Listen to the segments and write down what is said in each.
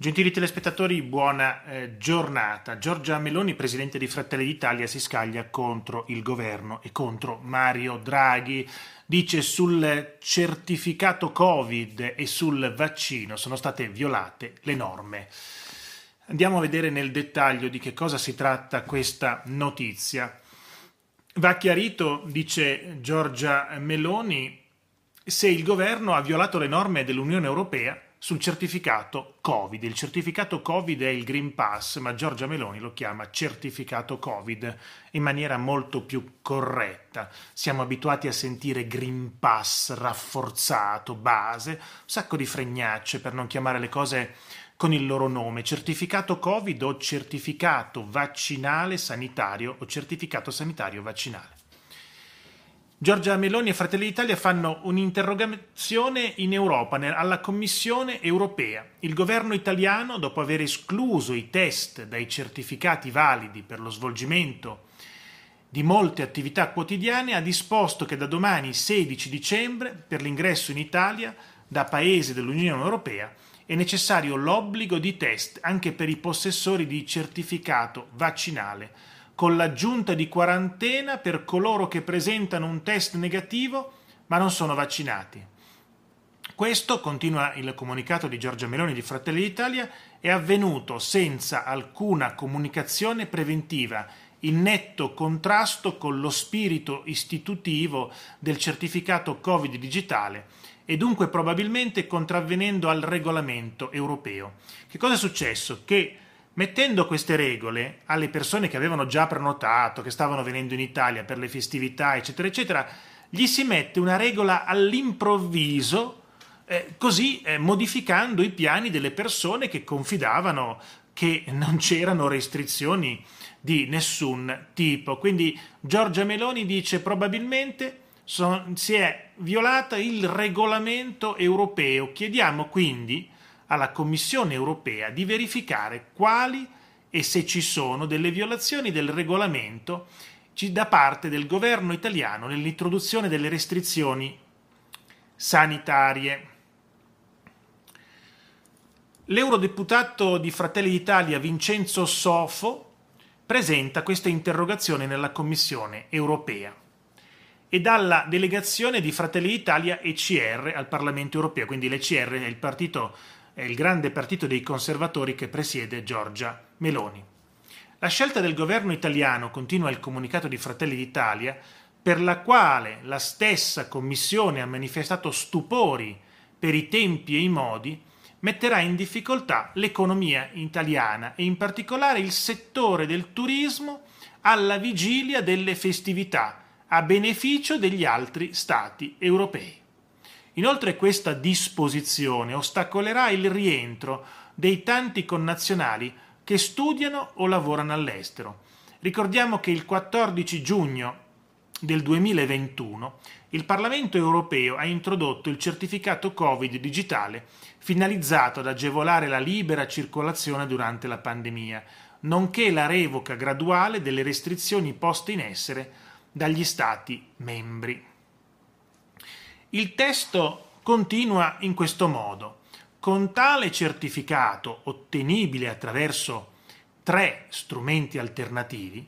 Gentili telespettatori, buona eh, giornata. Giorgia Meloni, presidente di Fratelli d'Italia, si scaglia contro il governo e contro Mario Draghi. Dice sul certificato Covid e sul vaccino sono state violate le norme. Andiamo a vedere nel dettaglio di che cosa si tratta questa notizia. Va chiarito, dice Giorgia Meloni, se il governo ha violato le norme dell'Unione Europea sul certificato Covid. Il certificato Covid è il Green Pass, ma Giorgia Meloni lo chiama certificato Covid in maniera molto più corretta. Siamo abituati a sentire Green Pass rafforzato, base, un sacco di fregnacce per non chiamare le cose con il loro nome, certificato Covid o certificato vaccinale sanitario o certificato sanitario vaccinale. Giorgia Meloni e Fratelli d'Italia fanno un'interrogazione in Europa, alla Commissione europea. Il governo italiano, dopo aver escluso i test dai certificati validi per lo svolgimento di molte attività quotidiane, ha disposto che da domani 16 dicembre, per l'ingresso in Italia da paesi dell'Unione Europea, è necessario l'obbligo di test anche per i possessori di certificato vaccinale con l'aggiunta di quarantena per coloro che presentano un test negativo ma non sono vaccinati. Questo, continua il comunicato di Giorgia Meloni di Fratelli d'Italia, è avvenuto senza alcuna comunicazione preventiva, in netto contrasto con lo spirito istitutivo del certificato Covid digitale e dunque probabilmente contravvenendo al regolamento europeo. Che cosa è successo? Che Mettendo queste regole alle persone che avevano già prenotato, che stavano venendo in Italia per le festività, eccetera, eccetera, gli si mette una regola all'improvviso, eh, così eh, modificando i piani delle persone che confidavano che non c'erano restrizioni di nessun tipo. Quindi Giorgia Meloni dice probabilmente son, si è violata il regolamento europeo. Chiediamo quindi alla Commissione europea di verificare quali e se ci sono delle violazioni del regolamento da parte del governo italiano nell'introduzione delle restrizioni sanitarie. L'eurodeputato di Fratelli d'Italia Vincenzo Sofo presenta questa interrogazione nella Commissione europea e dalla delegazione di Fratelli d'Italia ECR al Parlamento europeo, quindi l'ECR è il partito è il grande partito dei conservatori che presiede Giorgia Meloni. La scelta del governo italiano, continua il comunicato di Fratelli d'Italia, per la quale la stessa Commissione ha manifestato stupori per i tempi e i modi, metterà in difficoltà l'economia italiana e in particolare il settore del turismo alla vigilia delle festività, a beneficio degli altri Stati europei. Inoltre questa disposizione ostacolerà il rientro dei tanti connazionali che studiano o lavorano all'estero. Ricordiamo che il 14 giugno del 2021 il Parlamento europeo ha introdotto il certificato Covid digitale finalizzato ad agevolare la libera circolazione durante la pandemia, nonché la revoca graduale delle restrizioni poste in essere dagli Stati membri. Il testo continua in questo modo. Con tale certificato, ottenibile attraverso tre strumenti alternativi,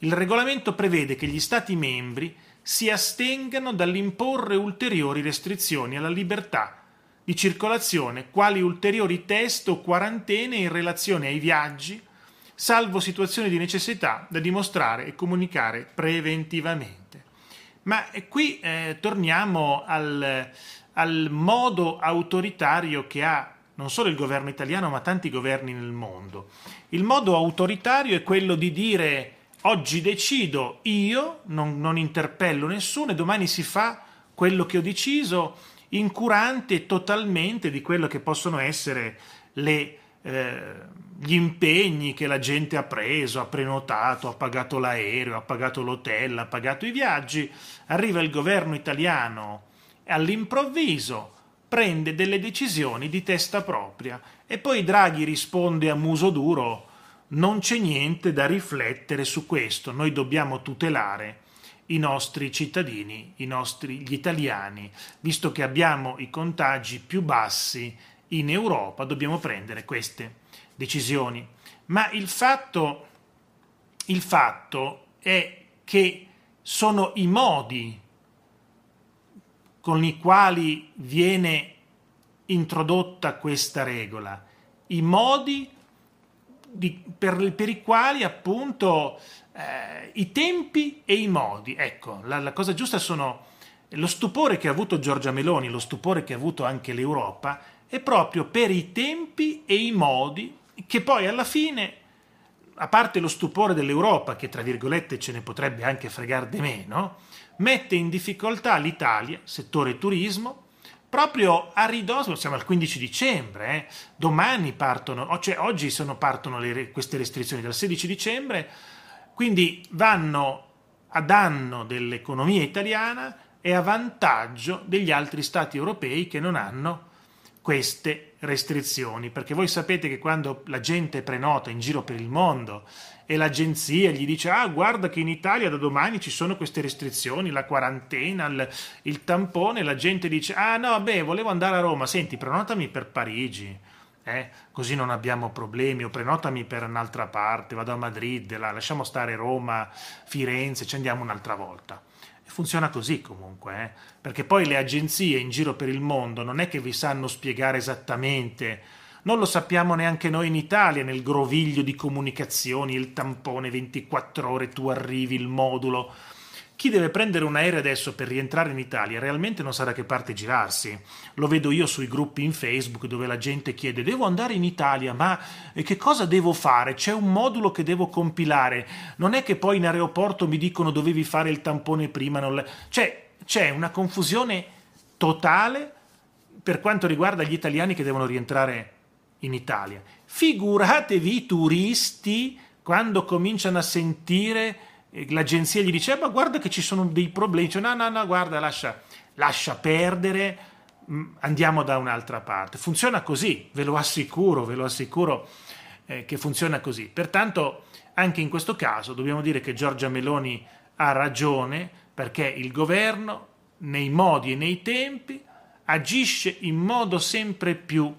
il regolamento prevede che gli Stati membri si astengano dall'imporre ulteriori restrizioni alla libertà di circolazione, quali ulteriori test o quarantene in relazione ai viaggi, salvo situazioni di necessità da dimostrare e comunicare preventivamente. Ma qui eh, torniamo al, al modo autoritario che ha non solo il governo italiano, ma tanti governi nel mondo. Il modo autoritario è quello di dire oggi decido io, non, non, interpello nessuno e domani si fa quello che ho deciso, incurante totalmente di quello che possono essere le eh, gli impegni che la gente ha preso, ha prenotato, ha pagato l'aereo, ha pagato l'hotel, ha pagato i viaggi, arriva il governo italiano e all'improvviso prende delle decisioni di testa propria. E poi Draghi risponde a muso duro non c'è niente da riflettere su questo, noi dobbiamo tutelare i nostri cittadini, i nostri, gli italiani, visto che abbiamo i contagi più bassi in Europa dobbiamo prendere queste decisioni. Ma il fatto, il fatto è che sono i modi con i quali viene introdotta questa regola, i modi di, per, per, i quali appunto eh, i tempi e i modi, ecco, la, la cosa giusta sono lo stupore che ha avuto Giorgia Meloni, lo stupore che ha avuto anche l'Europa, è proprio per i tempi e i modi che poi alla fine, a parte lo stupore dell'Europa, che tra virgolette ce ne potrebbe anche fregare di meno, mette in difficoltà l'Italia, settore turismo, proprio a ridosso, siamo al 15 dicembre, eh, domani partono, cioè oggi sono, partono le, queste restrizioni dal 16 dicembre, quindi vanno a danno dell'economia italiana e a vantaggio degli altri stati europei che non hanno queste restrizioni, perché voi sapete che quando la gente prenota in giro per il mondo e l'agenzia gli dice ah guarda che in Italia da domani ci sono queste restrizioni, la quarantena, il, il tampone, la gente dice ah no beh volevo andare a Roma, senti prenotami per Parigi, eh? così non abbiamo problemi, o prenotami per un'altra parte, vado a Madrid, la, lasciamo stare Roma, Firenze, ci andiamo un'altra volta. Funziona così comunque, eh? perché poi le agenzie in giro per il mondo non è che vi sanno spiegare esattamente, non lo sappiamo neanche noi in Italia, nel groviglio di comunicazioni, il tampone 24 ore, tu arrivi, il modulo. Chi deve prendere un aereo adesso per rientrare in Italia realmente non sa da che parte girarsi. Lo vedo io sui gruppi in Facebook dove la gente chiede devo andare in Italia, ma che cosa devo fare? C'è un modulo che devo compilare. Non è che poi in aeroporto mi dicono dovevi fare il tampone prima. Non... Cioè, c'è una confusione totale per quanto riguarda gli italiani che devono rientrare in Italia. Figuratevi i turisti quando cominciano a sentire l'agenzia gli dice, eh, ma guarda che ci sono dei problemi, dice, no, no, no, guarda, lascia, lascia perdere, mm, andiamo da un'altra parte. Funziona così, ve lo assicuro, ve lo assicuro eh, che funziona così. Pertanto, anche in questo caso dobbiamo dire che Giorgia Meloni ha ragione perché il governo, nei modi e nei tempi, agisce in modo sempre più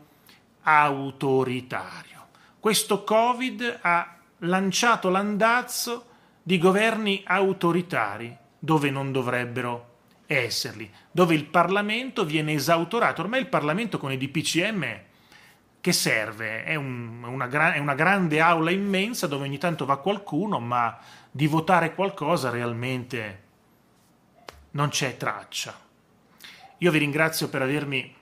autoritario. Questo Covid ha lanciato l'andazzo di governi autoritari dove non dovrebbero esserli, dove il Parlamento viene esautorato. Ormai il Parlamento con i DPCM che serve? È, un, una, gra- è una grande aula immensa dove ogni tanto va qualcuno, ma di votare qualcosa realmente non c'è traccia. Io vi ringrazio per avermi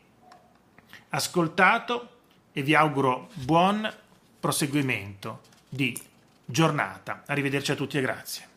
ascoltato e vi auguro buon proseguimento di giornata. Arrivederci a tutti e grazie.